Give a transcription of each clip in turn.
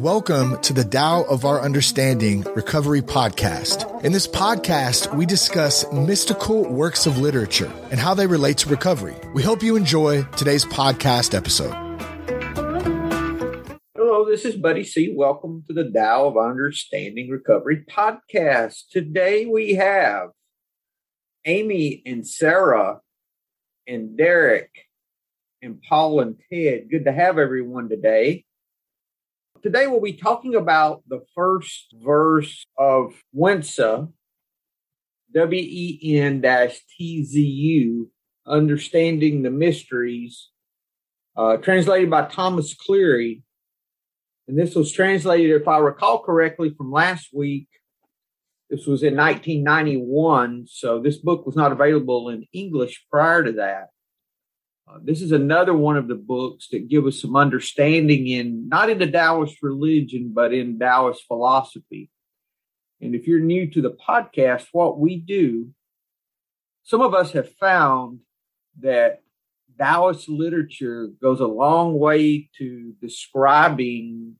welcome to the Tao of Our Understanding Recovery Podcast. In this podcast, we discuss mystical works of literature and how they relate to recovery. We hope you enjoy today's podcast episode. Hello, this is Buddy C. Welcome to the Tao of Understanding Recovery Podcast. Today we have Amy and Sarah and Derek and Paul and Ted. Good to have everyone today. Today we'll be talking about the first verse of Wen Tzu, W E N T Z U, Understanding the Mysteries, uh, translated by Thomas Cleary. And this was translated, if I recall correctly, from last week. This was in 1991, so this book was not available in English prior to that. Uh, this is another one of the books that give us some understanding in not in the Taoist religion, but in Taoist philosophy. And if you're new to the podcast, what we do, some of us have found that Taoist literature goes a long way to describing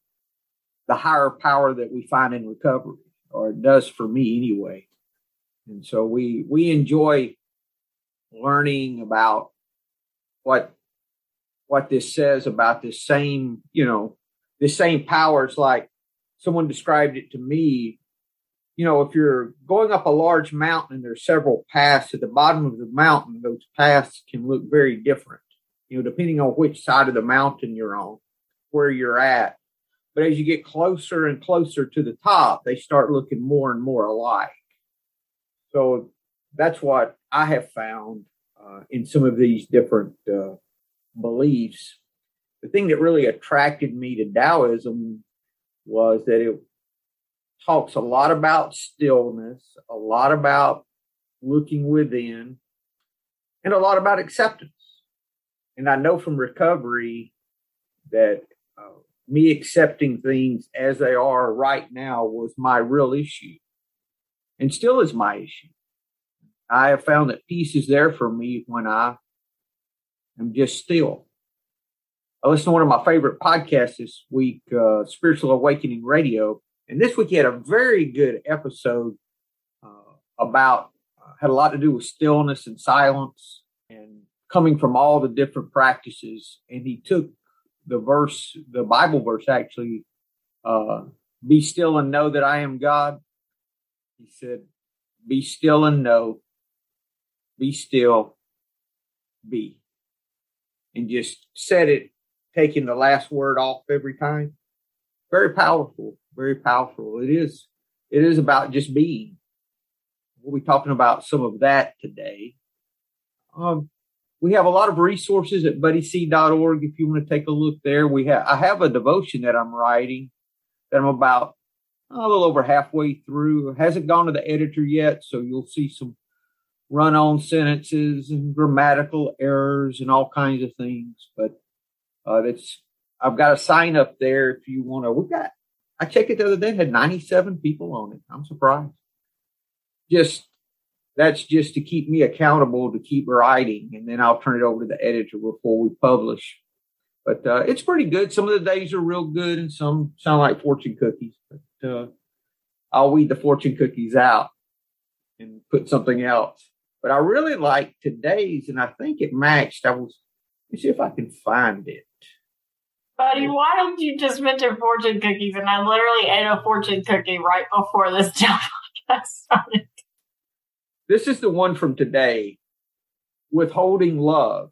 the higher power that we find in recovery, or it does for me anyway. And so we we enjoy learning about what what this says about this same, you know, this same power. It's like someone described it to me. You know, if you're going up a large mountain and there's several paths at the bottom of the mountain, those paths can look very different, you know, depending on which side of the mountain you're on, where you're at. But as you get closer and closer to the top, they start looking more and more alike. So that's what I have found uh, in some of these different uh, beliefs. The thing that really attracted me to Taoism was that it talks a lot about stillness, a lot about looking within, and a lot about acceptance. And I know from recovery that uh, me accepting things as they are right now was my real issue and still is my issue. I have found that peace is there for me when I am just still. I listened to one of my favorite podcasts this week, uh, Spiritual Awakening Radio, and this week he had a very good episode uh, about uh, had a lot to do with stillness and silence and coming from all the different practices. And he took the verse, the Bible verse actually, uh, "Be still and know that I am God." He said, "Be still and know be still, be. And just set it, taking the last word off every time. Very powerful, very powerful. It is, it is about just being. We'll be talking about some of that today. Um, we have a lot of resources at buddyc.org if you want to take a look there. We have I have a devotion that I'm writing that I'm about a little over halfway through. It hasn't gone to the editor yet, so you'll see some run on sentences and grammatical errors and all kinds of things. But uh, that's I've got a sign up there if you want to. We got I checked it the other day, had 97 people on it. I'm surprised. Just that's just to keep me accountable to keep writing, and then I'll turn it over to the editor before we publish. But uh, it's pretty good. Some of the days are real good, and some sound like fortune cookies. But uh, I'll weed the fortune cookies out and put something else. But I really like today's, and I think it matched. I was, let me see if I can find it. Buddy, why don't you just mention fortune cookies? And I literally ate a fortune cookie right before this podcast started. This is the one from today withholding love.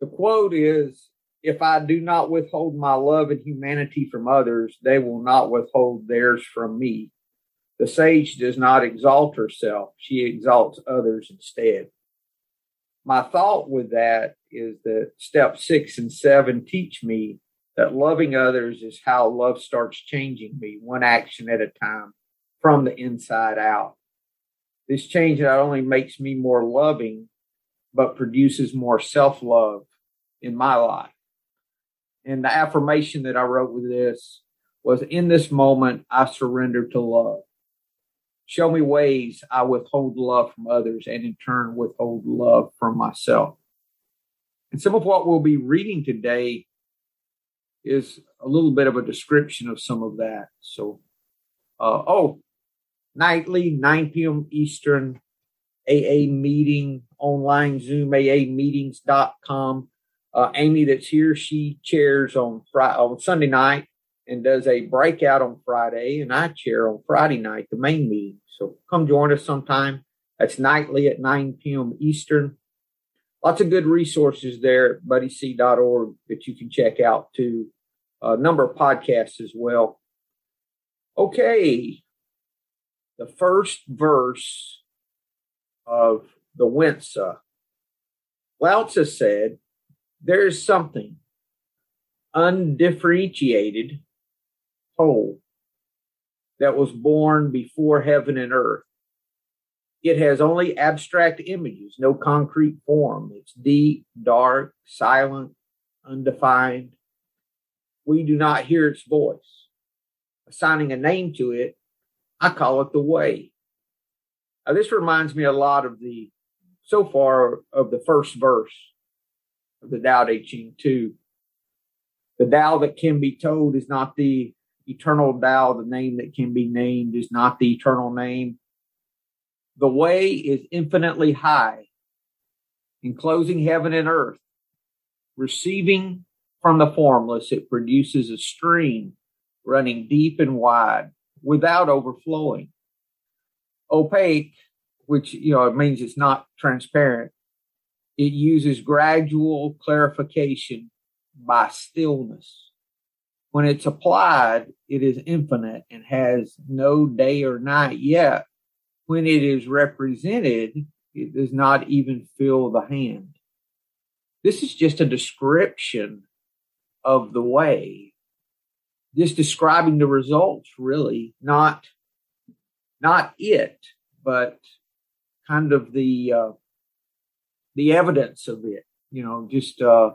The quote is If I do not withhold my love and humanity from others, they will not withhold theirs from me. The sage does not exalt herself, she exalts others instead. My thought with that is that step six and seven teach me that loving others is how love starts changing me one action at a time from the inside out. This change not only makes me more loving, but produces more self love in my life. And the affirmation that I wrote with this was in this moment, I surrender to love. Show me ways I withhold love from others and in turn withhold love from myself. And some of what we'll be reading today is a little bit of a description of some of that. So, uh, oh, nightly, 9 p.m. Eastern, AA meeting online, Zoom, AA meetings.com. Uh, Amy that's here, she chairs on Friday, on Sunday night and does a breakout on Friday, and I chair on Friday night, the main meeting. So come join us sometime. That's nightly at 9 p.m. Eastern. Lots of good resources there at buddyc.org that you can check out too. A number of podcasts as well. Okay. The first verse of the Wen Tzu. Lao Tzu said, There is something undifferentiated that was born before heaven and earth. It has only abstract images, no concrete form. It's deep, dark, silent, undefined. We do not hear its voice. Assigning a name to it, I call it the way. Now, this reminds me a lot of the, so far, of the first verse of the Tao Te Ching too. The Tao that can be told is not the eternal Tao, the name that can be named is not the eternal name. The way is infinitely high, enclosing heaven and earth. Receiving from the formless, it produces a stream running deep and wide without overflowing. Opaque, which you know it means it's not transparent, it uses gradual clarification by stillness when it's applied, it is infinite and has no day or night yet. When it is represented, it does not even feel the hand. This is just a description of the way, just describing the results, really, not not it, but kind of the uh, the evidence of it. You know, just uh,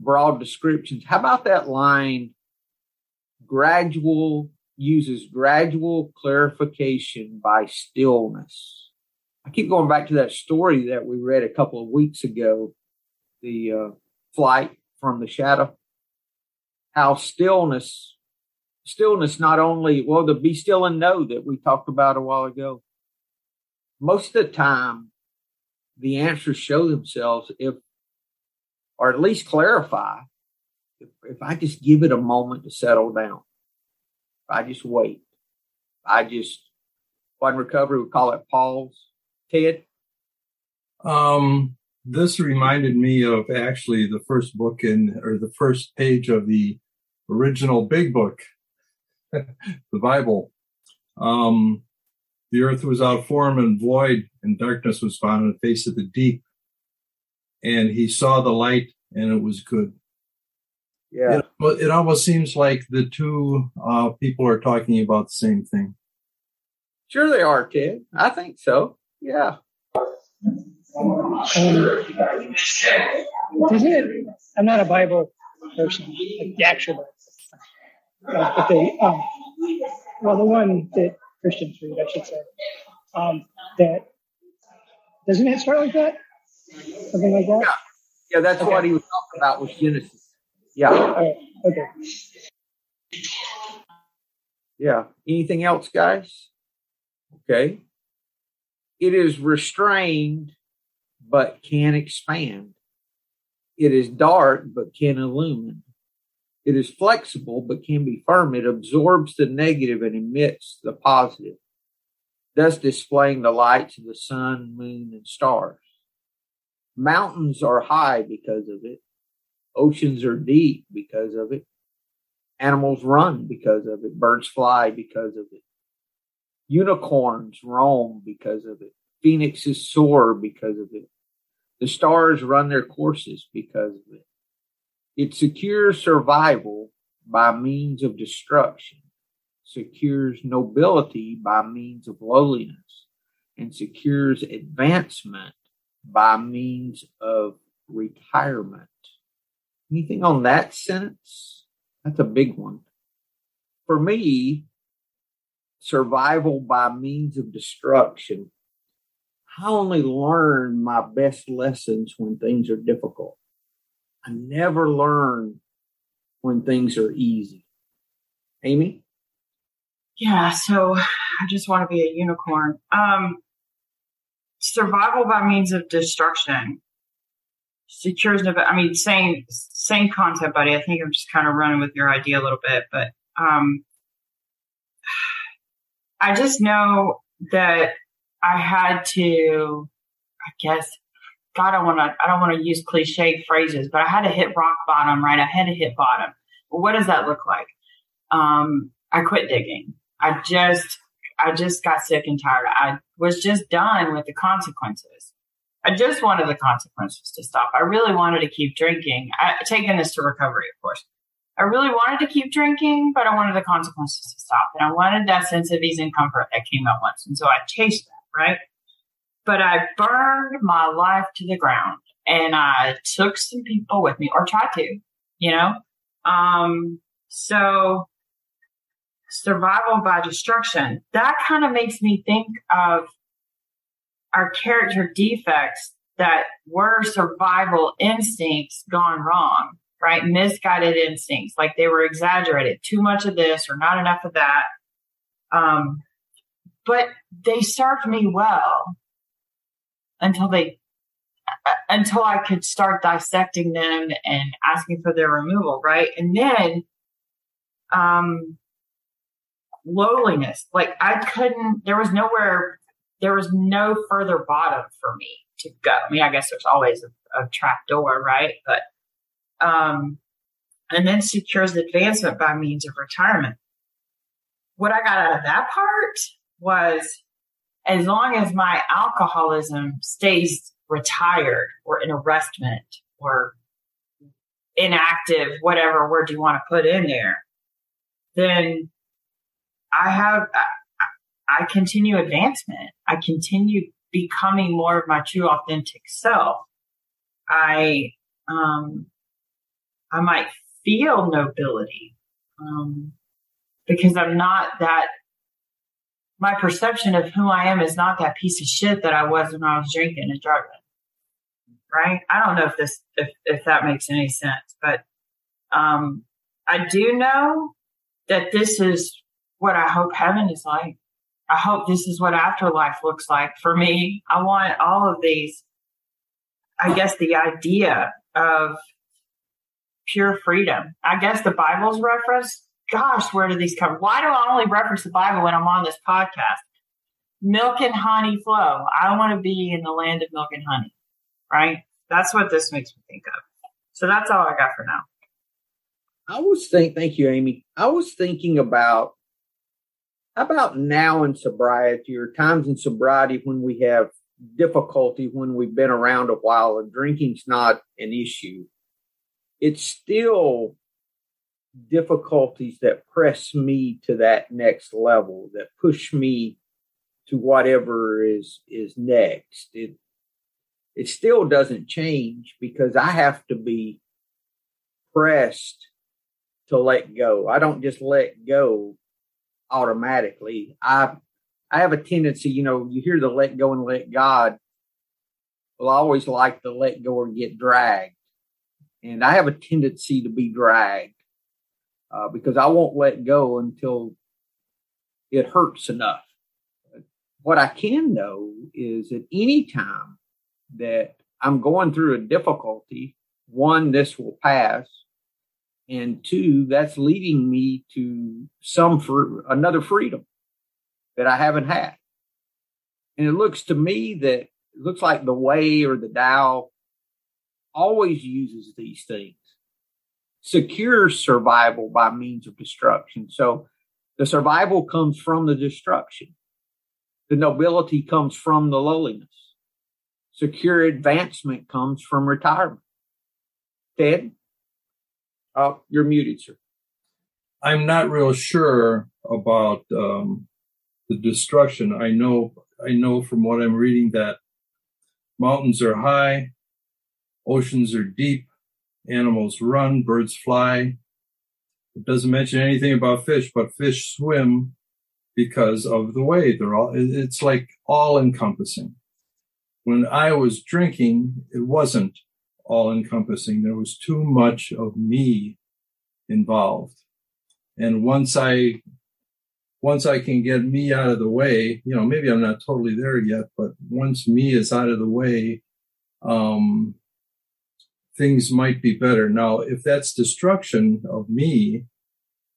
broad descriptions. How about that line? Gradual uses gradual clarification by stillness. I keep going back to that story that we read a couple of weeks ago, the uh, flight from the shadow. How stillness, stillness not only, well, to be still and know that we talked about a while ago. Most of the time, the answers show themselves if, or at least clarify if, if I just give it a moment to settle down, if I just wait, I just, one recovery we call it pause. Ted? Um, this reminded me of actually the first book in, or the first page of the original big book, the Bible. Um, the earth was out form and void, and darkness was found in the face of the deep. And he saw the light, and it was good. Yeah. It, it almost seems like the two uh, people are talking about the same thing. Sure, they are, Ted. I think so. Yeah. Um, isn't it? I'm not a Bible person, like the actual Bible, uh, but they, um, well, the one that Christians read, I should say, um, that doesn't it start like that? Something like that. Yeah, yeah. That's okay. what he was talking about with Genesis. Yeah. Right. Okay. Yeah. Anything else, guys? Okay. It is restrained, but can expand. It is dark, but can illumine. It is flexible, but can be firm. It absorbs the negative and emits the positive, thus displaying the lights of the sun, moon, and stars. Mountains are high because of it. Oceans are deep because of it. Animals run because of it. Birds fly because of it. Unicorns roam because of it. Phoenixes soar because of it. The stars run their courses because of it. It secures survival by means of destruction, secures nobility by means of lowliness, and secures advancement by means of retirement. Anything on that sentence? That's a big one. For me, survival by means of destruction. I only learn my best lessons when things are difficult. I never learn when things are easy. Amy? Yeah, so I just want to be a unicorn. Um, survival by means of destruction secures no i mean same same concept buddy. I think i'm just kind of running with your idea a little bit but um i just know that i had to i guess god i want to i don't want to use cliche phrases but i had to hit rock bottom right? I had to hit bottom. What does that look like? Um i quit digging. I just i just got sick and tired. I was just done with the consequences I just wanted the consequences to stop. I really wanted to keep drinking. I taken this to recovery, of course. I really wanted to keep drinking, but I wanted the consequences to stop. And I wanted that sense of ease and comfort that came at once. And so I chased that, right? But I burned my life to the ground and I took some people with me or tried to, you know? Um, so survival by destruction, that kind of makes me think of our character defects that were survival instincts gone wrong, right? Misguided instincts, like they were exaggerated, too much of this or not enough of that. Um, but they served me well until they until I could start dissecting them and asking for their removal, right? And then um lowliness. Like I couldn't there was nowhere there was no further bottom for me to go. I mean, I guess there's always a, a trap door, right? But, um, and then secures advancement by means of retirement. What I got out of that part was as long as my alcoholism stays retired or in arrestment or inactive, whatever word you want to put in there, then I have, I continue advancement. I continue becoming more of my true authentic self. I, um, I might feel nobility, um, because I'm not that, my perception of who I am is not that piece of shit that I was when I was drinking and driving. Right? I don't know if this, if, if that makes any sense, but, um, I do know that this is what I hope heaven is like. I hope this is what afterlife looks like for me. I want all of these. I guess the idea of pure freedom. I guess the Bible's reference. Gosh, where do these come? Why do I only reference the Bible when I'm on this podcast? Milk and honey flow. I want to be in the land of milk and honey, right? That's what this makes me think of. So that's all I got for now. I was think. Thank you, Amy. I was thinking about how about now in sobriety or times in sobriety when we have difficulty when we've been around a while and drinking's not an issue? It's still difficulties that press me to that next level, that push me to whatever is is next. It it still doesn't change because I have to be pressed to let go. I don't just let go automatically. I I have a tendency, you know, you hear the let go and let God. Well, I always like to let go or get dragged. And I have a tendency to be dragged uh, because I won't let go until it hurts enough. What I can know is at any time that I'm going through a difficulty, one, this will pass and two, that's leading me to some for another freedom that I haven't had. And it looks to me that it looks like the way or the Tao always uses these things. Secure survival by means of destruction. So the survival comes from the destruction. The nobility comes from the lowliness. Secure advancement comes from retirement. Ted? Oh, you're muted, sir. I'm not real sure about um, the destruction. I know, I know from what I'm reading that mountains are high, oceans are deep, animals run, birds fly. It doesn't mention anything about fish, but fish swim because of the way they're all. It's like all encompassing. When I was drinking, it wasn't all encompassing. There was too much of me involved. And once I once I can get me out of the way, you know, maybe I'm not totally there yet, but once me is out of the way, um, things might be better. Now, if that's destruction of me,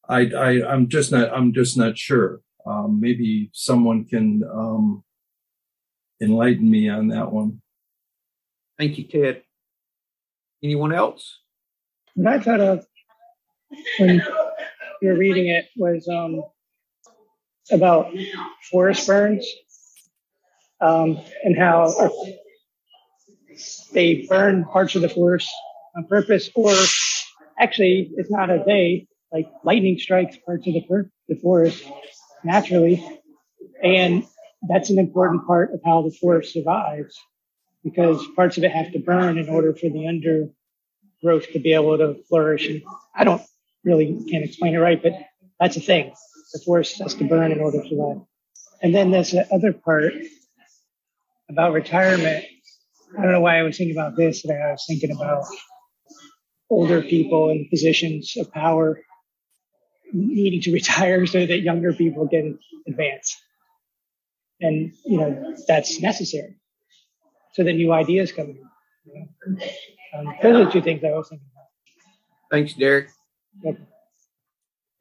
I, I I'm just not I'm just not sure. Um, maybe someone can um, enlighten me on that one. Thank you, Ted. Anyone else? What I thought of when you were reading it was um, about forest burns um, and how they burn parts of the forest on purpose, or actually, it's not a day like lightning strikes parts of the, the forest naturally, and that's an important part of how the forest survives because parts of it have to burn in order for the undergrowth to be able to flourish. And I don't really can't explain it right, but that's a thing. The forest has to burn in order to survive. And then there's the other part about retirement. I don't know why I was thinking about this, but I was thinking about older people in positions of power needing to retire so that younger people can advance. And, you know, that's necessary so that new ideas come in. You know? um, those are the two things I was thinking about. Thanks, Derek. Yep.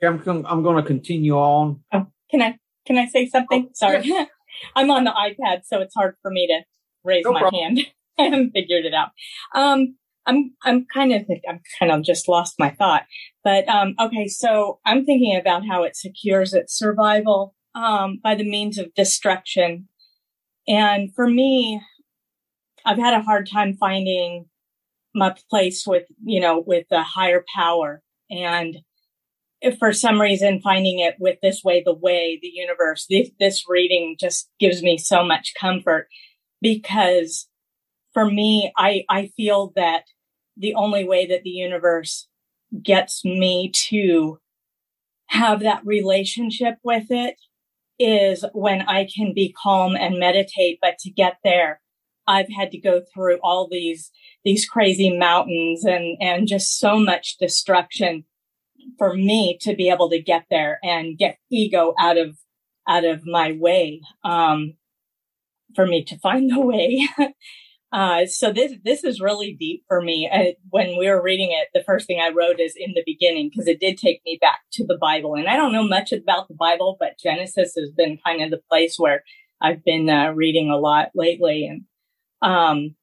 I'm, I'm going to continue on. Oh, can I can I say something? Oh, Sorry, yes. I'm on the iPad, so it's hard for me to raise No my problem. hand. I haven't figured it out. Um, I'm I'm kind of I'm kind of just lost my thought. But um, okay, so I'm thinking about how it secures its survival um, by the means of destruction. And for me, I've had a hard time finding my place with you know with the higher power. And if for some reason finding it with this way the way the universe this, this reading just gives me so much comfort. Because for me i i feel that the only way that the universe gets me to have that relationship with it is when i can be calm and meditate but to get there i've had to go through all these these crazy mountains and and just so much destruction for me to be able to get there and get ego out of out of my way um for me to find the way. Uh so this this is really deep for me. Uh, when we were reading it the first thing i wrote is in the beginning because it did take me back to the bible. And i don't know much about the bible but genesis has been kind of the place where i've been uh, reading a lot lately. And um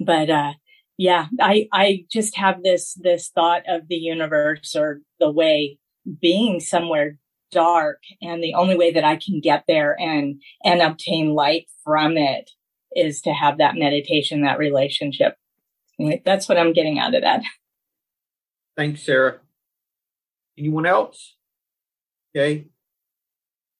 but uh yeah i i just have this this thought of the universe or the way being somewhere dark and the only way that i can get there and and obtain light from it is to have that meditation that relationship that's what i'm getting out of that Thanks, Sarah. Anyone else? Okay.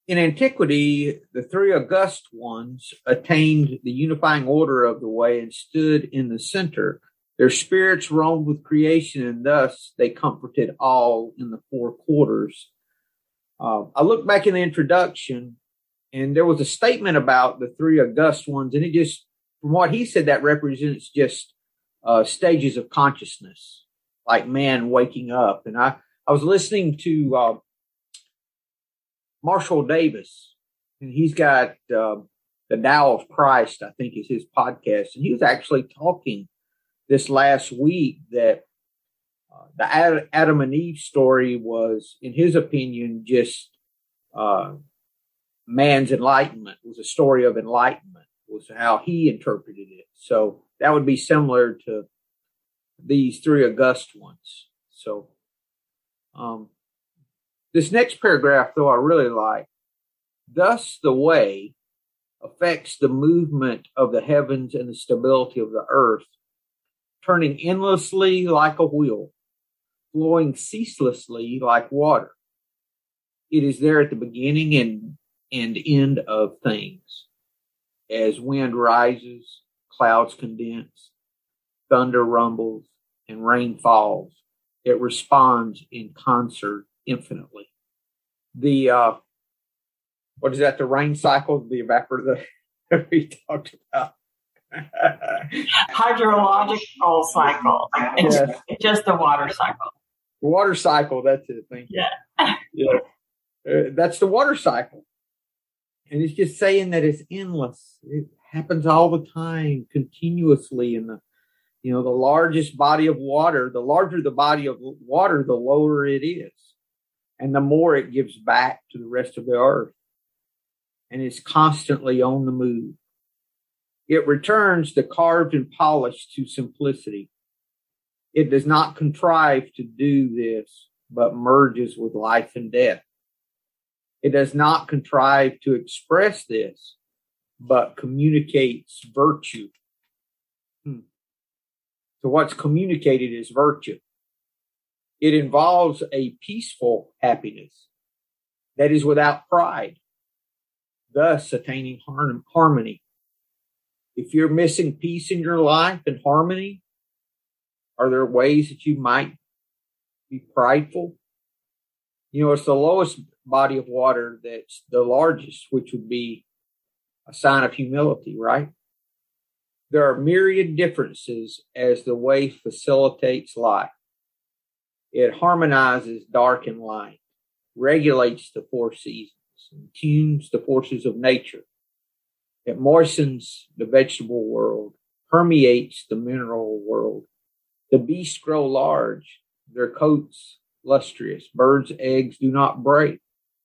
In antiquity, the three august ones attained the unifying order of the way and stood in the center. Their spirits roamed with creation, and thus they comforted all in the four quarters. Uh, I looked back in the introduction, and there was a statement about the three august ones, and it just, from what he said, that represents just uh, stages of consciousness, like man waking up. And I, I was listening to uh, Marshall Davis, and he's got uh, the Tao of Christ, I think is his podcast, and he was actually talking this last week that uh, the Ad- Adam and Eve story was, in his opinion, just uh, man's enlightenment. It was a story of enlightenment. Was how he interpreted it. So that would be similar to these three august ones. So um, this next paragraph, though, I really like. Thus, the way affects the movement of the heavens and the stability of the earth, turning endlessly like a wheel, flowing ceaselessly like water. It is there at the beginning and, and end of things. As wind rises, clouds condense, thunder rumbles, and rain falls, it responds in concert infinitely. The uh, what is that? The rain cycle, the evaporative that we talked about. Hydrological cycle. It's, Yes. it's just the water cycle. water cycle. That's it. Thank you. Yeah. yeah. Uh, that's the water cycle. And it's just saying that it's endless. It happens all the time, continuously. In the, you know, the largest body of water, the larger the body of water, the lower it is. And the more it gives back to the rest of the earth. And is constantly on the move. It returns the carved and polished to simplicity. It does not contrive to do this, but merges with life and death. It does not contrive to express this, but communicates virtue. Hmm. So, what's communicated is virtue. It involves a peaceful happiness that is without pride, thus attaining harmony. If you're missing peace in your life and harmony, are there ways that you might be prideful? You know, it's the lowest body of water that's the largest, which would be a sign of humility, right? There are myriad differences as the way facilitates life. It harmonizes dark and light, regulates the four seasons, and tunes the forces of nature. It moistens the vegetable world, permeates the mineral world. The beasts grow large, their coats lustrous. Birds' eggs do not break.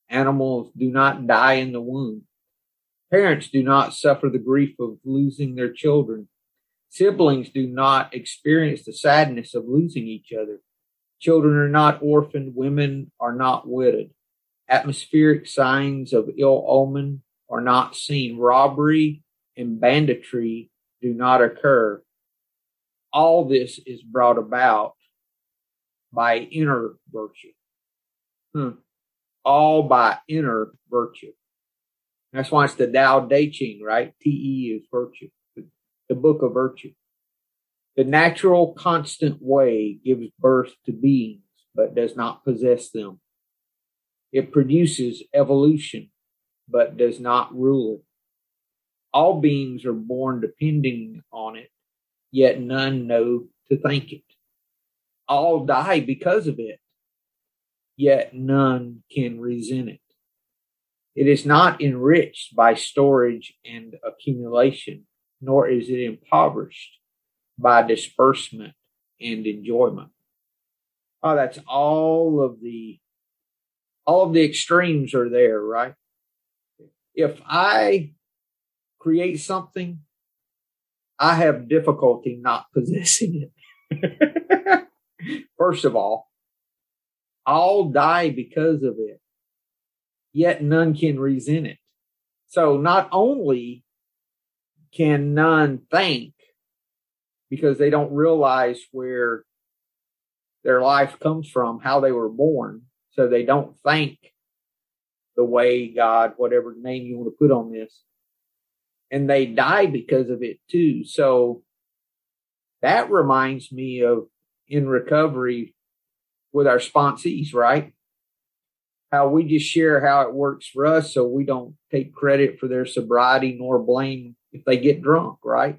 Animals do not die in the womb. Parents do not suffer the grief of losing their children. Siblings do not experience the sadness of losing each other. Children are not orphaned. Women are not widows. Atmospheric signs of ill omen are not seen. Robbery and banditry do not occur. All this is brought about by inner virtue. Hmm all by inner virtue. That's why it's the Tao Te Ching, right? T-E is virtue, the book of virtue. The natural constant way gives birth to beings, but does not possess them. It produces evolution, but does not rule it. All beings are born depending on it, yet none know to thank it. All die because of it, yet none can resent it. It is not enriched by storage and accumulation, nor is it impoverished by disbursement and enjoyment. Oh, that's all of the all of the extremes are there, right? If I create something, I have difficulty not possessing it. First of all, all die because of it, yet none can resent it. So not only can none thank because they don't realize where their life comes from, how they were born, so they don't thank the way God, whatever name you want to put on this, and they die because of it too. So that reminds me of in recovery with our sponsees, right? How we just share how it works for us so we don't take credit for their sobriety nor blame if they get drunk, right?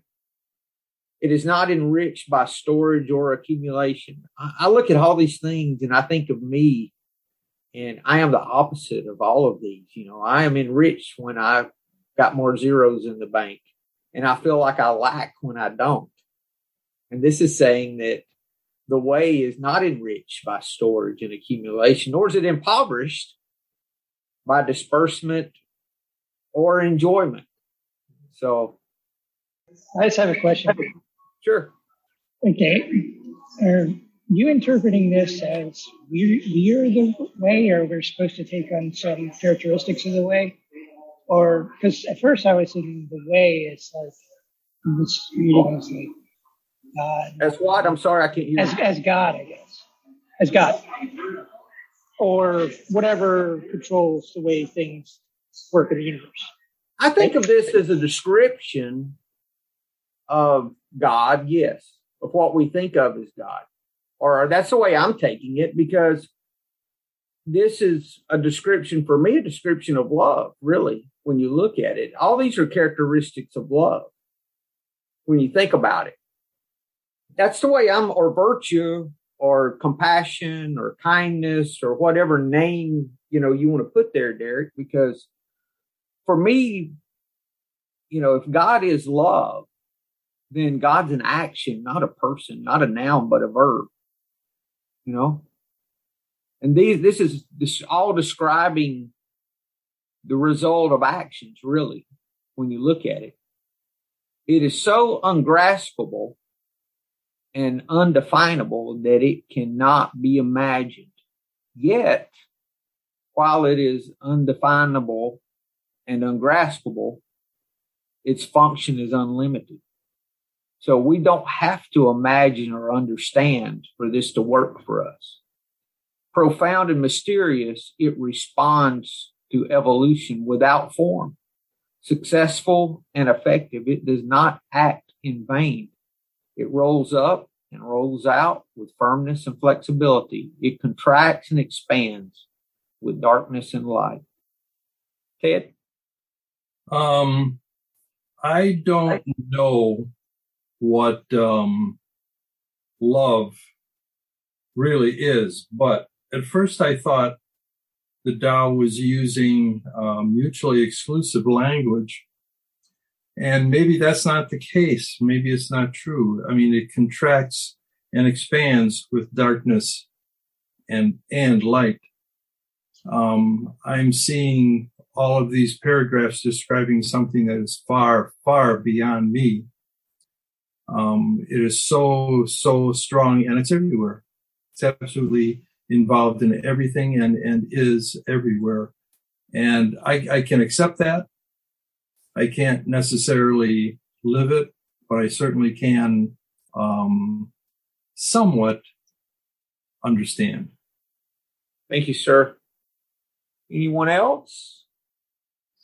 It is not enriched by storage or accumulation. I, I look at all these things and I think of me and I am the opposite of all of these. You know, I am enriched when I've got more zeros in the bank and I feel like I lack when I don't. And this is saying that the way is not enriched by storage and accumulation, nor is it impoverished by disbursement or enjoyment. So, I just have a question. Sure. Okay. Are you interpreting this as we, are the way, or we're supposed to take on some characteristics of the way? Or, because at first I was thinking the way is like, this reading is like God. As what? I'm sorry, I can't hear. As, you. as God, I guess. As God. Or whatever controls the way things work in the universe. I think of this as a description of God, yes, of what we think of as God. Or that's the way I'm taking it because this is a description for me, a description of love, really, when you look at it. All these are characteristics of love when you think about it that's the way I'm, or virtue, or compassion or kindness or whatever name you know you want to put there derek because for me you know if god is love then god's an action not a person not a noun but a verb you know and these this is this all describing the result of actions really when you look at it it is so ungraspable and undefinable that it cannot be imagined. Yet, while it is undefinable and ungraspable, its function is unlimited. So we don't have to imagine or understand for this to work for us. Profound and mysterious, it responds to evolution without form. Successful and effective, it does not act in vain. It rolls up and rolls out with firmness and flexibility. It contracts and expands with darkness and light. Ted? Um, I don't know what um, love really is, but at first I thought the Tao was using um, mutually exclusive language and maybe that's not the case. Maybe it's not true. I mean, it contracts and expands with darkness and, and light. Um, I'm seeing all of these paragraphs describing something that is far, far beyond me. Um, it is so, so strong and it's everywhere. It's absolutely involved in everything and, and is everywhere. And I, I can accept that. I can't necessarily live it, but I certainly can um, somewhat understand. Thank you, sir. Anyone else?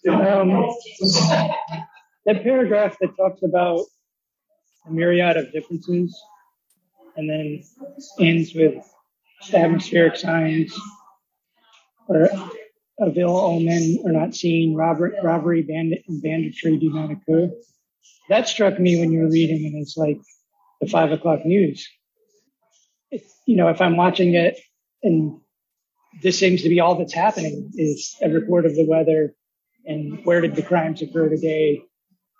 Um, that paragraph that talks about a myriad of differences and then ends with atmospheric signs or of ill omen are not seen, robbery, robbery bandit, and banditry do not occur. That struck me when you were reading, and it's like the five o'clock news. It, you know, if I'm watching it and this seems to be all that's happening is a report of the weather and where did the crimes occur today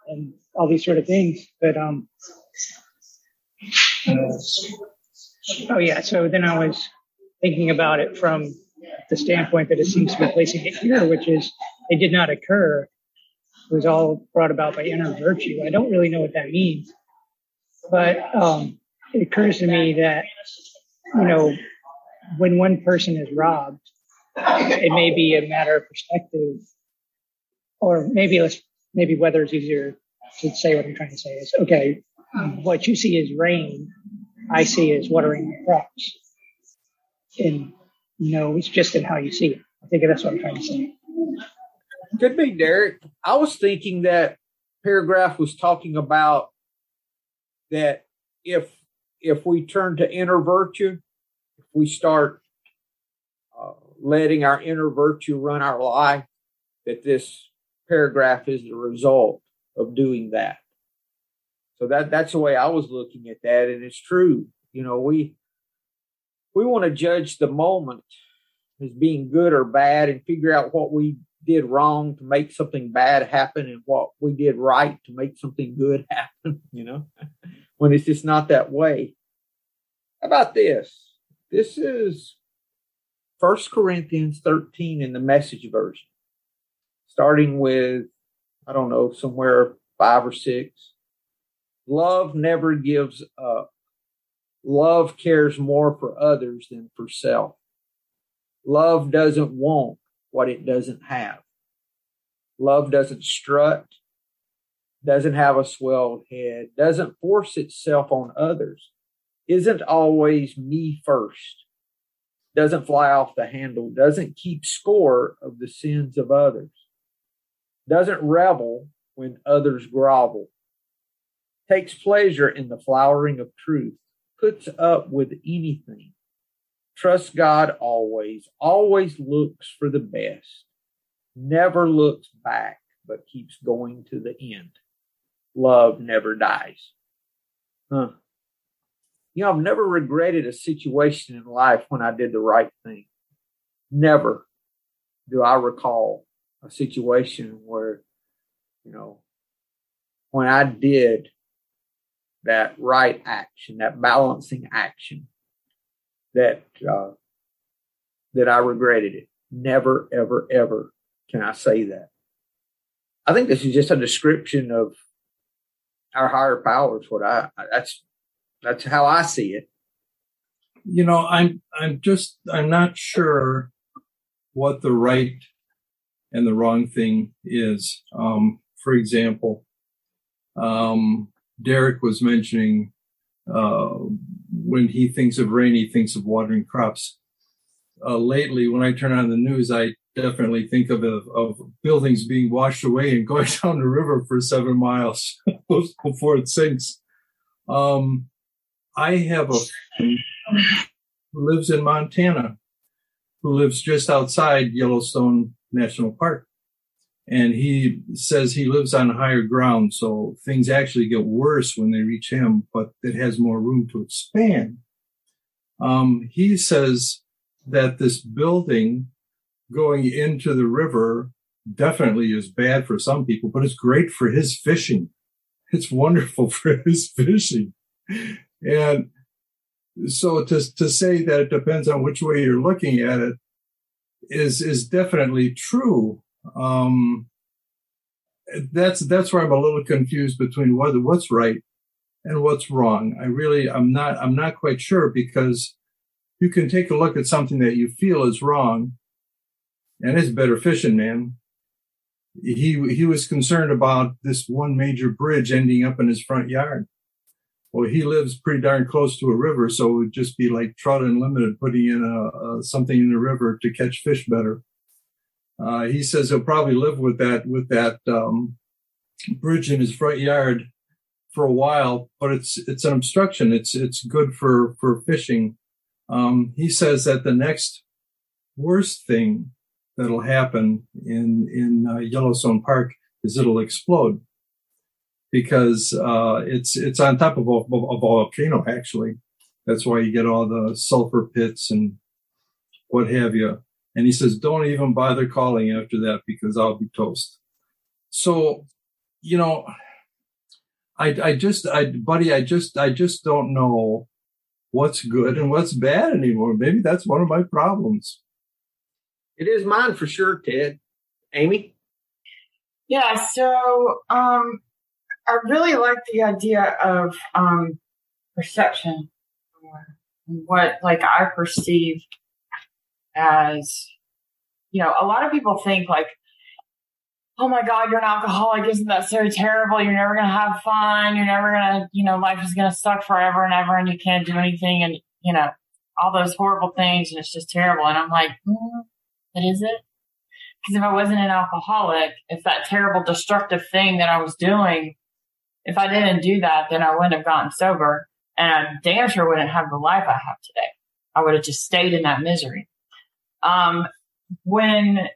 and all these sort of things. But, um, oh yeah. So then I was thinking about it from the standpoint that it seems to be placing it here, which is it did not occur. It was all brought about by inner virtue. I don't really know what that means, but um, it occurs to me that you know when one person is robbed, it may be a matter of perspective, or maybe let's maybe weather is easier to say what I'm trying to say is okay. What you see is rain, I see is watering the crops. And no, it's just in how you see it. I think that's what I'm trying to say. Could be, Derek. I was thinking that paragraph was talking about that if if we turn to inner virtue, if we start uh, letting our inner virtue run our life, that this paragraph is the result of doing that. So that that's the way I was looking at that, and it's true. You know, we we want to judge the moment as being good or bad and figure out what we did wrong to make something bad happen and what we did right to make something good happen, you know, when it's just not that way. How about this? This is First Corinthians 13 in the message version, starting with, I don't know, somewhere five or six. Love never gives up. Love cares more for others than for self. Love doesn't want what it doesn't have. Love doesn't strut, doesn't have a swelled head, doesn't force itself on others, isn't always me first, doesn't fly off the handle, doesn't keep score of the sins of others, doesn't revel when others grovel, takes pleasure in the flowering of truth, puts up with anything, trusts God always, always looks for the best, never looks back, but keeps going to the end. Love never dies. Huh. You know, I've never regretted a situation in life when I did the right thing. Never do I recall a situation where, you know, when I did that right action, that balancing action, that uh, that I regretted it. Never, ever, ever can I say that. I think this is just a description of our higher powers. What I that's that's how I see it. You know, I'm I'm just I'm not sure what the right and the wrong thing is. Um, for example, um, Derek was mentioning uh, when he thinks of rain, he thinks of watering crops. Uh, lately, when I turn on the news, I definitely think of, of, of buildings being washed away and going down the river for seven miles before it sinks. Um, I have a friend who lives in Montana, who lives just outside Yellowstone National Park. And he says he lives on higher ground, so things actually get worse when they reach him, but it has more room to expand. Um, he says that this building going into the river definitely is bad for some people, but it's great for his fishing. It's wonderful for his fishing. And so to, to say that it depends on which way you're looking at it is, is definitely true. Um, that's, that's where I'm a little confused between what, what's right and what's wrong. I really, I'm not, I'm not quite sure because you can take a look at something that you feel is wrong and it's better fishing, man. He he was concerned about this one major bridge ending up in his front yard. Well, he lives pretty darn close to a river, so it would just be like Trout Unlimited putting in a, a something in the river to catch fish better. Uh, he says he'll probably live with that with that um, bridge in his front yard for a while, but it's it's an obstruction. It's it's good for for fishing. Um, he says that the next worst thing that'll happen in in uh, Yellowstone Park is it'll explode because uh, it's it's on top of a, of a, volcano. Actually, that's why you get all the sulfur pits and what have you. And he says, don't even bother calling after that because I'll be toast. So, you know, I I just I buddy I just I just don't know what's good and what's bad anymore. Maybe that's one of my problems. It is mine for sure, Ted. Amy? Yeah, so um, I really like the idea of um, perception, what like I perceive as, you know, a lot of people think like, oh my God, you're an alcoholic. Isn't that so terrible? You're never going to have fun. You're never going to, you know, life is going to suck forever and ever and you can't do anything and, you know, all those horrible things and it's just terrible. And I'm like, mm, but is it? Because if I wasn't an alcoholic, if that terrible destructive thing that I was doing, if I didn't do that, then I wouldn't have gotten sober and I damn sure wouldn't have the life I have today. I would have just stayed in that misery. Um, when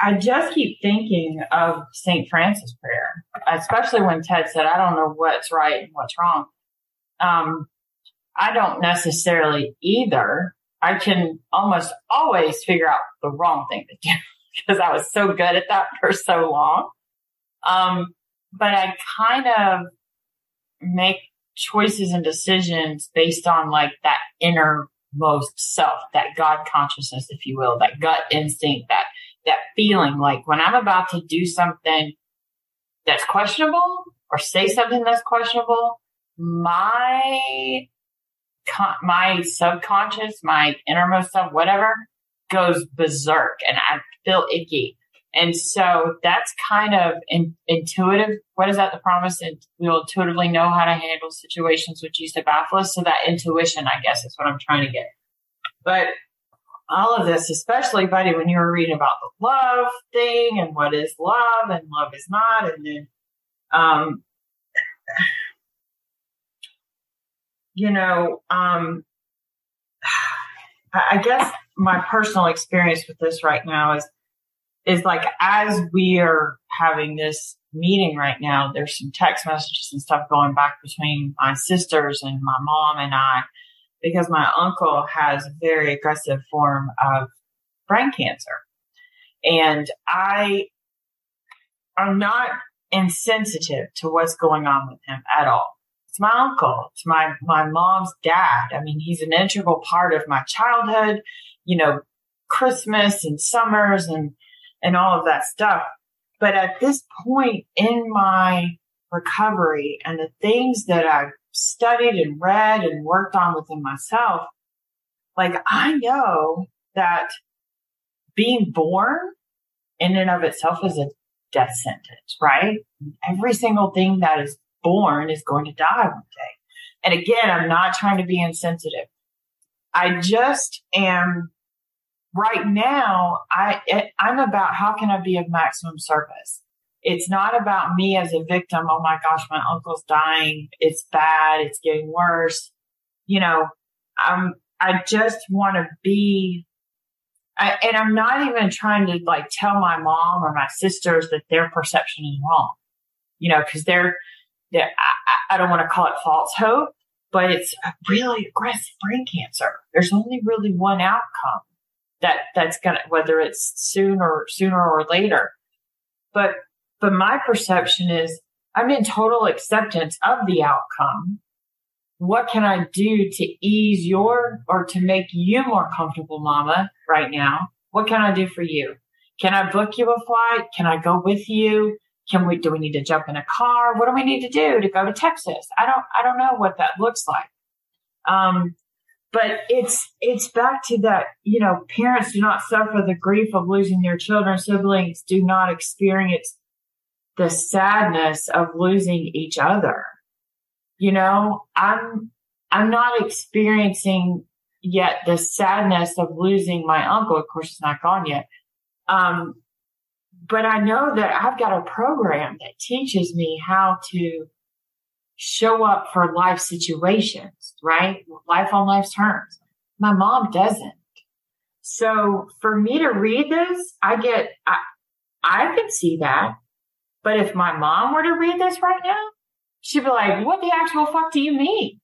I just keep thinking of St. Francis prayer, especially when Ted said, I don't know what's right and what's wrong. Um, I don't necessarily either, I can almost always figure out the wrong thing to do because I was so good at that for so long. Um, but I kind of make choices and decisions based on like that innermost self, that God consciousness, if you will, that gut instinct, that, that feeling like when I'm about to do something that's questionable or say something that's questionable, my my subconscious, my innermost self, whatever, goes berserk and I feel icky. And so that's kind of in, intuitive. What is that? The promise that we'll intuitively know how to handle situations which used to baffle us. So that intuition, I guess, is what I'm trying to get. But all of this, especially, buddy, when you were reading about the love thing and what is love and love is not, and then, um, you know, um, I guess my personal experience with this right now is is like as we are having this meeting right now. There's some text messages and stuff going back between my sisters and my mom and I because my uncle has a very aggressive form of brain cancer. And I am not insensitive to what's going on with him at all. It's my uncle. It's my, my mom's dad. I mean, he's an integral part of my childhood, you know, Christmas and summers and, and all of that stuff. But at this point in my recovery and the things that I've studied and read and worked on within myself, like I know that being born in and of itself is a death sentence, right? Every single thing that is born is going to die one day. And again, I'm not trying to be insensitive. I just am right now. I eh, I'm about how can I be of maximum service. It's not about me as a victim. Oh my gosh, my uncle's dying. It's bad. It's getting worse. You know, I'm. I just want to be I, and I'm not even trying to like tell my mom or my sisters that their perception is wrong, you know, because they're, they're I, I don't want to call it false hope, but it's a really aggressive brain cancer. There's only really one outcome that that's gonna whether it's sooner sooner or later. But but my perception is I'm in total acceptance of the outcome what can I do to ease your or to make you more comfortable, mama, right now? What can I do for you? Can I book you a flight? Can I go with you? Can we, do we need to jump in a car? What do we need to do to go to Texas? I don't, I don't know what that looks like. Um, but it's, it's back to that, you know, parents do not suffer the grief of losing their children. Siblings do not experience the sadness of losing each other you know, I'm, I'm not experiencing yet the sadness of losing my uncle. Of course, it's not gone yet. Um, but I know that I've got a program that teaches me how to show up for life situations, right? Life on life's terms. My mom doesn't. So for me to read this, I get, I, I can see that. But if my mom were to read this right now, She'd be like, what the actual fuck do you mean?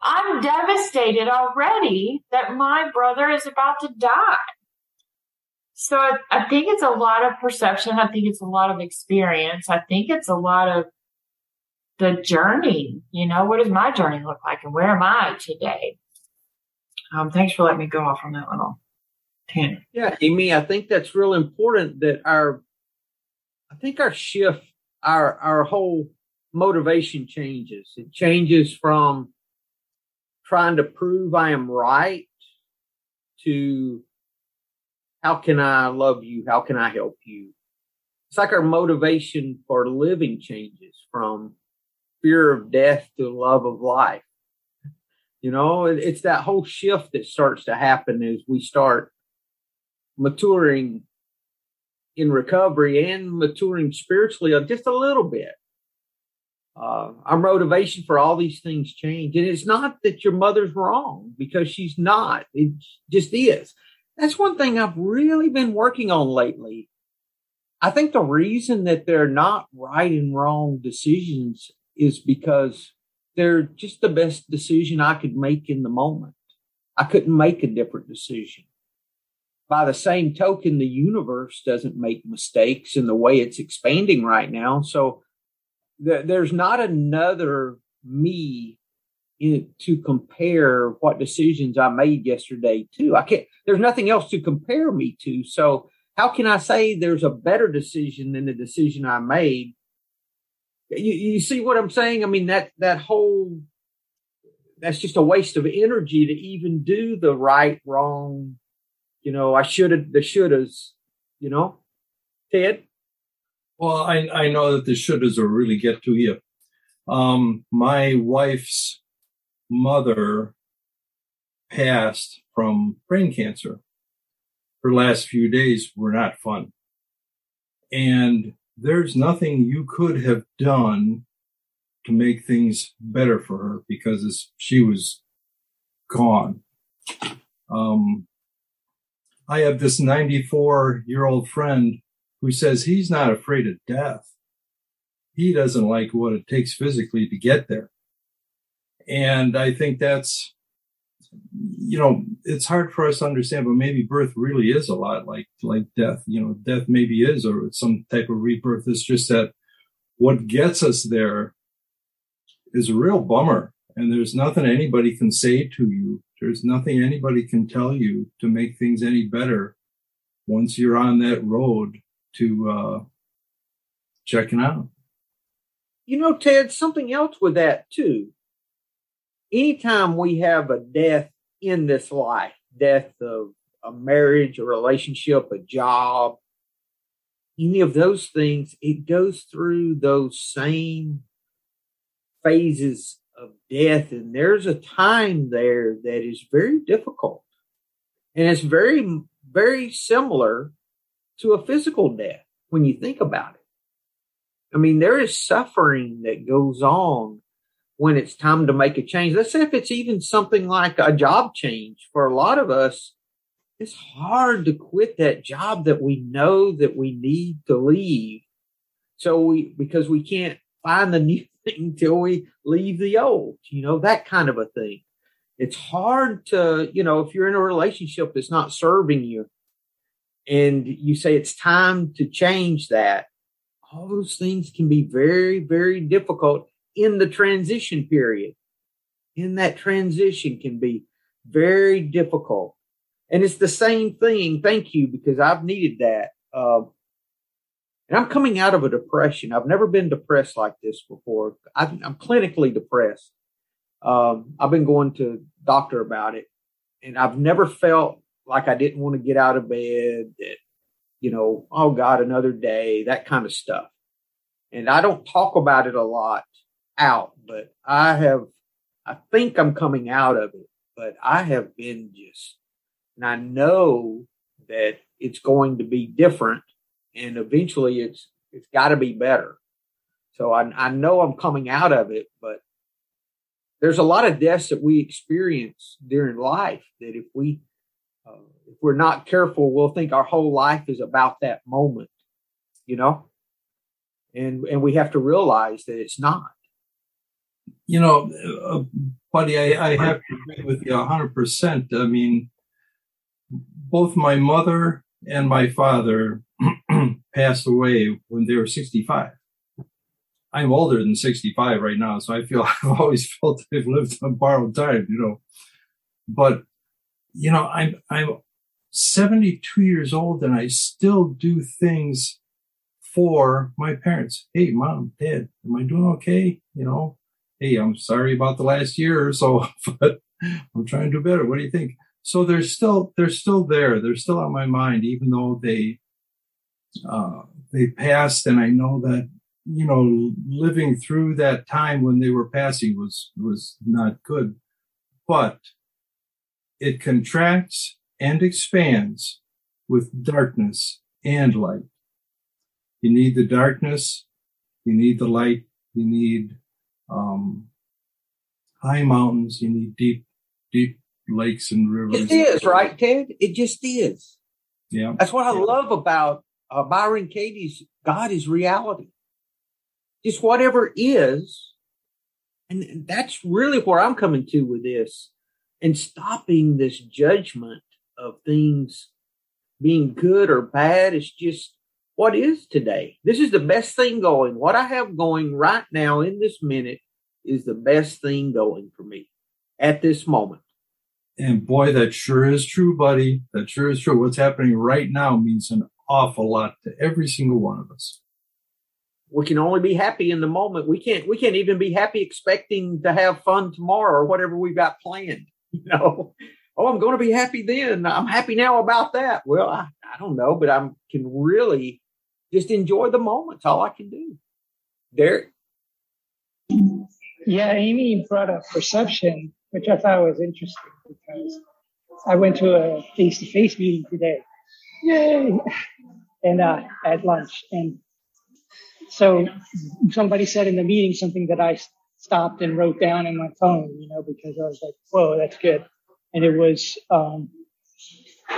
I'm devastated already that my brother is about to die. So I, I, think it's a lot of perception. I think it's a lot of experience. I think it's a lot of the journey. You know, what does my journey look like and where am I today? Um, thanks for letting me go off on that little tangent. Yeah, Amy, I think that's real important that our, I think our shift, our, our whole motivation changes. It changes from trying to prove I am right to how can I love you? How can I help you? It's like our motivation for living changes from fear of death to love of life. You know, it's that whole shift that starts to happen as we start maturing in recovery and maturing spiritually just a little bit uh, our motivation for all these things change. And it's not that your mother's wrong because she's not. It just is. That's one thing I've really been working on lately. I think the reason that they're not right and wrong decisions is because they're just the best decision I could make in the moment. I couldn't make a different decision. By the same token, the universe doesn't make mistakes in the way it's expanding right now. So there's not another me in, to compare what decisions I made yesterday to. I can't, there's nothing else to compare me to. So how can I say there's a better decision than the decision I made? You, you see what I'm saying? I mean, that, that whole, that's just a waste of energy to even do the right, wrong, you know, I should have, the shouldas, you know, Ted? Well, I, I know that the shouldas will really get to you. Um, my wife's mother passed from brain cancer. Her last few days were not fun. And there's nothing you could have done to make things better for her because she was gone. Um, I have this 94 year old friend who says he's not afraid of death. he doesn't like what it takes physically to get there. And I think that's, you know, it's hard for us to understand, but maybe birth really is a lot like, like death. You know, death maybe is or some type of rebirth. It's just that what gets us there is a real bummer. And there's nothing anybody can say to you. There's nothing anybody can tell you to make things any better once you're on that road to uh, checking out. You know, Ted, something else with that too. Anytime we have a death in this life, death of a marriage, a relationship, a job, any of those things, it goes through those same phases of death. And there's a time there that is very difficult. And it's very, very similar to a physical death when you think about it. I mean, there is suffering that goes on when it's time to make a change. Let's say if it's even something like a job change for a lot of us, it's hard to quit that job that we know that we need to leave. So we, because we can't find the new thing till we leave the old, you know, that kind of a thing. It's hard to, you know, if you're in a relationship that's not serving you and you say it's time to change that, all those things can be very, very difficult in the transition period. In that transition can be very difficult. And it's the same thing. Thank you, because I've needed that. Uh, and I'm coming out of a depression. I've never been depressed like this before. i am clinically depressed. Um, I've been going to doctor about it, and I've never felt like I didn't want to get out of bed. That you know, oh God, another day, that kind of stuff. And I don't talk about it a lot out, but I have, I think I'm coming out of it, but I have been just, and I know that it's going to be different and eventually it's, it's got to be better. So I, I know I'm coming out of it, but there's a lot of deaths that we experience during life that if we uh, if we're not careful, we'll think our whole life is about that moment, you know, and and we have to realize that it's not. You know, uh, buddy, I, I have to agree with you hundred percent. I mean, both my mother and my father passed away when they were 65. I'm older than 65 right now, so I feel I've always felt I've lived on borrowed time, you know. But you know, I'm I'm 72 years old and I still do things for my parents. Hey, mom, dad, am I doing okay? You know, hey, I'm sorry about the last year or so, but I'm trying to do better. What do you think? So they're still they're still there. They're still on my mind, even though they uh, they passed, and I know that you know living through that time when they were passing was was not good, but it contracts and expands with darkness and light. You need the darkness, you need the light, you need um, high mountains, you need deep, deep lakes and rivers. It is, right, Ted? It just is. Yeah. That's what I yeah. love about uh, Byron Katie's God is reality. Just whatever is. And that's really where I'm coming to with this and stopping this judgment of things being good or bad. It's just what is today. This is the best thing going. What I have going right now in this minute is the best thing going for me at this moment. And boy, that sure is true, buddy. That sure is true. What's happening right now means an awful lot to every single one of us. We can only be happy in the moment. We can't we can't even be happy expecting to have fun tomorrow or whatever we've got planned. You know, oh, I'm going to be happy then. I'm happy now about that. Well, I, I don't know, but I can really just enjoy the moment. all I can do. Derek? Yeah, Amy brought up perception, which I thought was interesting because I went to a face to face meeting today. Yay! And uh, at lunch. And so somebody said in the meeting something that I stopped and wrote down in my phone, you know, because I was like, whoa, that's good. And it was, um,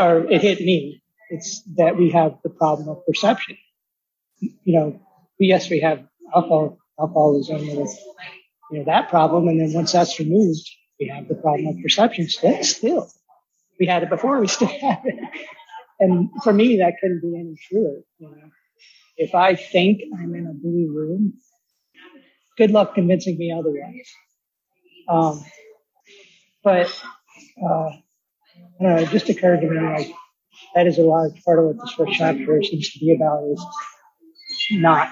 or it hit me. It's that we have the problem of perception. You know, yes, we have alcohol, alcoholism or, you know, that problem. And then once that's removed, we have the problem of perception still. We had it before, we still have it. And for me, that couldn't be any truer. You know, if I think I'm in a blue room, good luck convincing me otherwise. Um, but uh, I don't know, it just occurred to me like that is a large part of what this first chapter seems to be about is not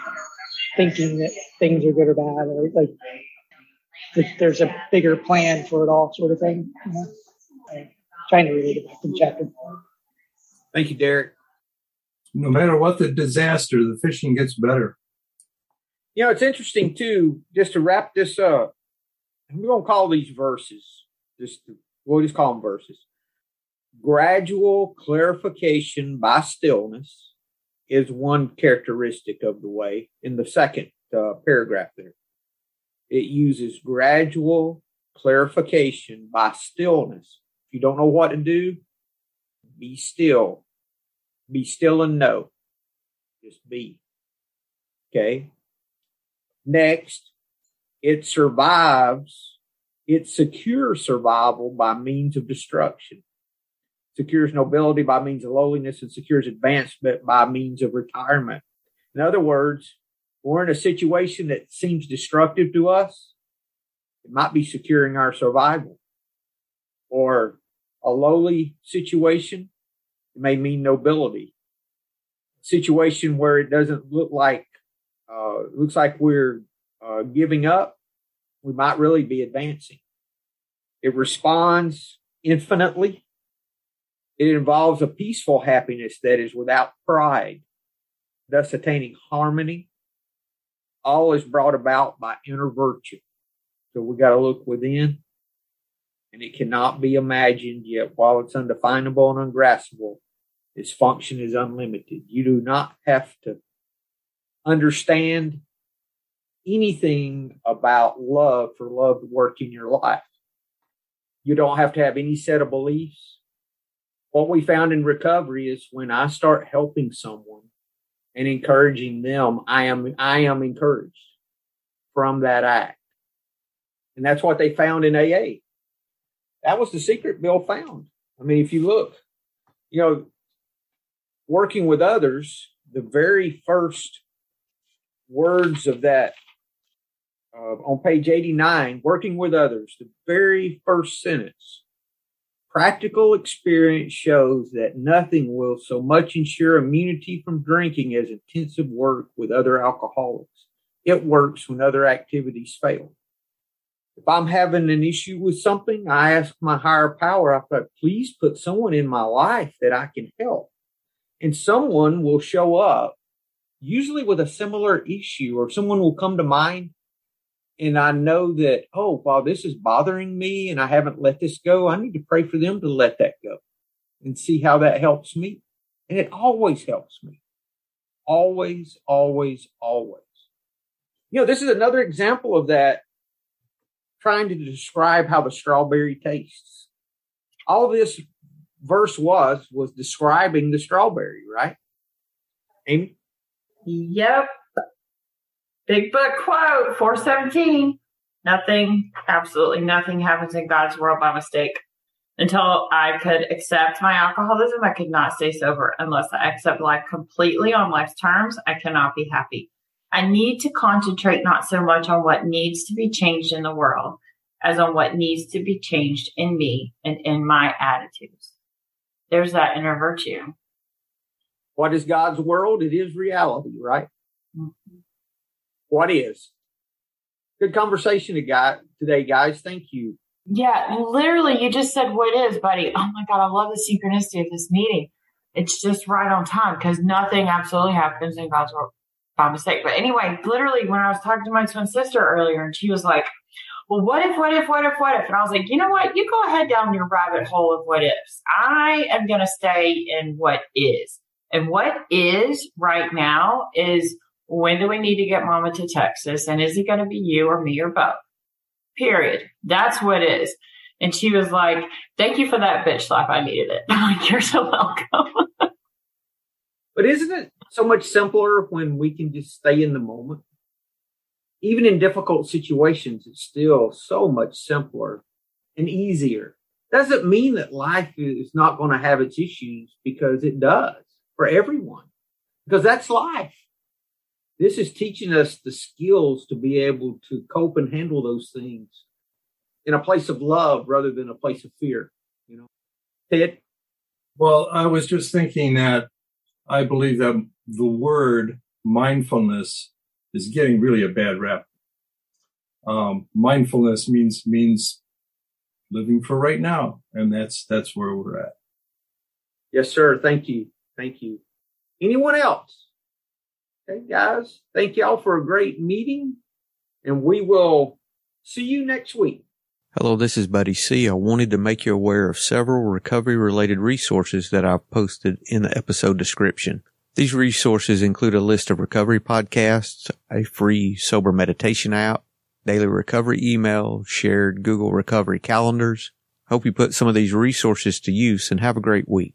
thinking that things are good or bad or like that there's a bigger plan for it all sort of thing. You know? trying to read it back in chapter. Thank you, Derek. No matter what the disaster, the fishing gets better. You know, it's interesting too, just to wrap this up. We're going to call these verses, just we'll just call them verses. Gradual clarification by stillness is one characteristic of the way in the second uh, paragraph there. It uses gradual clarification by stillness. If you don't know what to do, be still. Be still and know. Just be. Okay. Next, it survives. It secures survival by means of destruction. Secures nobility by means of lowliness and secures advancement by means of retirement. In other words, we're in a situation that seems destructive to us. It might be securing our survival or a lowly situation. It may mean nobility. A Situation where it doesn't look like uh, looks like we're uh, giving up, we might really be advancing. It responds infinitely. It involves a peaceful happiness that is without pride, thus attaining harmony. All is brought about by inner virtue. So we got to look within, and it cannot be imagined yet while it's undefinable and ungraspable. Its function is unlimited. You do not have to understand anything about love for love to work in your life. You don't have to have any set of beliefs. What we found in recovery is when I start helping someone and encouraging them, I am I am encouraged from that act. And that's what they found in AA. That was the secret Bill found. I mean, if you look, you know, working with others, the very first words of that uh, on page 89, working with others, the very first sentence. Practical experience shows that nothing will so much ensure immunity from drinking as intensive work with other alcoholics. It works when other activities fail. If I'm having an issue with something, I ask my higher power, I thought, please put someone in my life that I can help. And someone will show up, usually with a similar issue, or someone will come to mind and I know that, oh, while this is bothering me and I haven't let this go, I need to pray for them to let that go and see how that helps me. And it always helps me. Always, always, always. You know, this is another example of that trying to describe how the strawberry tastes. All this verse was, was describing the strawberry, right? Amy? Yep. Big book quote 417. Nothing, absolutely nothing happens in God's world by mistake. Until I could accept my alcoholism, I could not stay sober. Unless I accept life completely on life's terms, I cannot be happy. I need to concentrate not so much on what needs to be changed in the world as on what needs to be changed in me and in my attitudes. There's that inner virtue. What is God's world? It is reality, right? Mm-hmm. What is? Good conversation today, guys. Thank you. Yeah, literally, you just said what is, buddy. Oh my God, I love the synchronicity of this meeting. It's just right on time because nothing absolutely happens in God's world by mistake. But anyway, literally, when I was talking to my twin sister earlier, and she was like, well, what if, what if, what if, what if? And I was like, you know what? You go ahead down your rabbit hole of what ifs. I am going to stay in what is. And what is right now is when do we need to get mama to Texas? And is it going to be you or me or both? Period. That's what it is. And she was like, thank you for that bitch slap. I needed it. I'm like, you're so welcome. but isn't it so much simpler when we can just stay in the moment? even in difficult situations, it's still so much simpler and easier. Doesn't mean that life is not going to have its issues because it does for everyone, because that's life. This is teaching us the skills to be able to cope and handle those things in a place of love rather than a place of fear. You know, Ted. Well, I was just thinking that I believe that the word mindfulness is getting really a bad rap. Um, mindfulness means means living for right now, and that's that's where we're at. Yes, sir. Thank you. Thank you. Anyone else? Okay, guys. Thank y'all for a great meeting, and we will see you next week. Hello, this is Buddy C. I wanted to make you aware of several recovery related resources that I've posted in the episode description. These resources include a list of recovery podcasts, a free sober meditation app, daily recovery email, shared Google recovery calendars. Hope you put some of these resources to use and have a great week.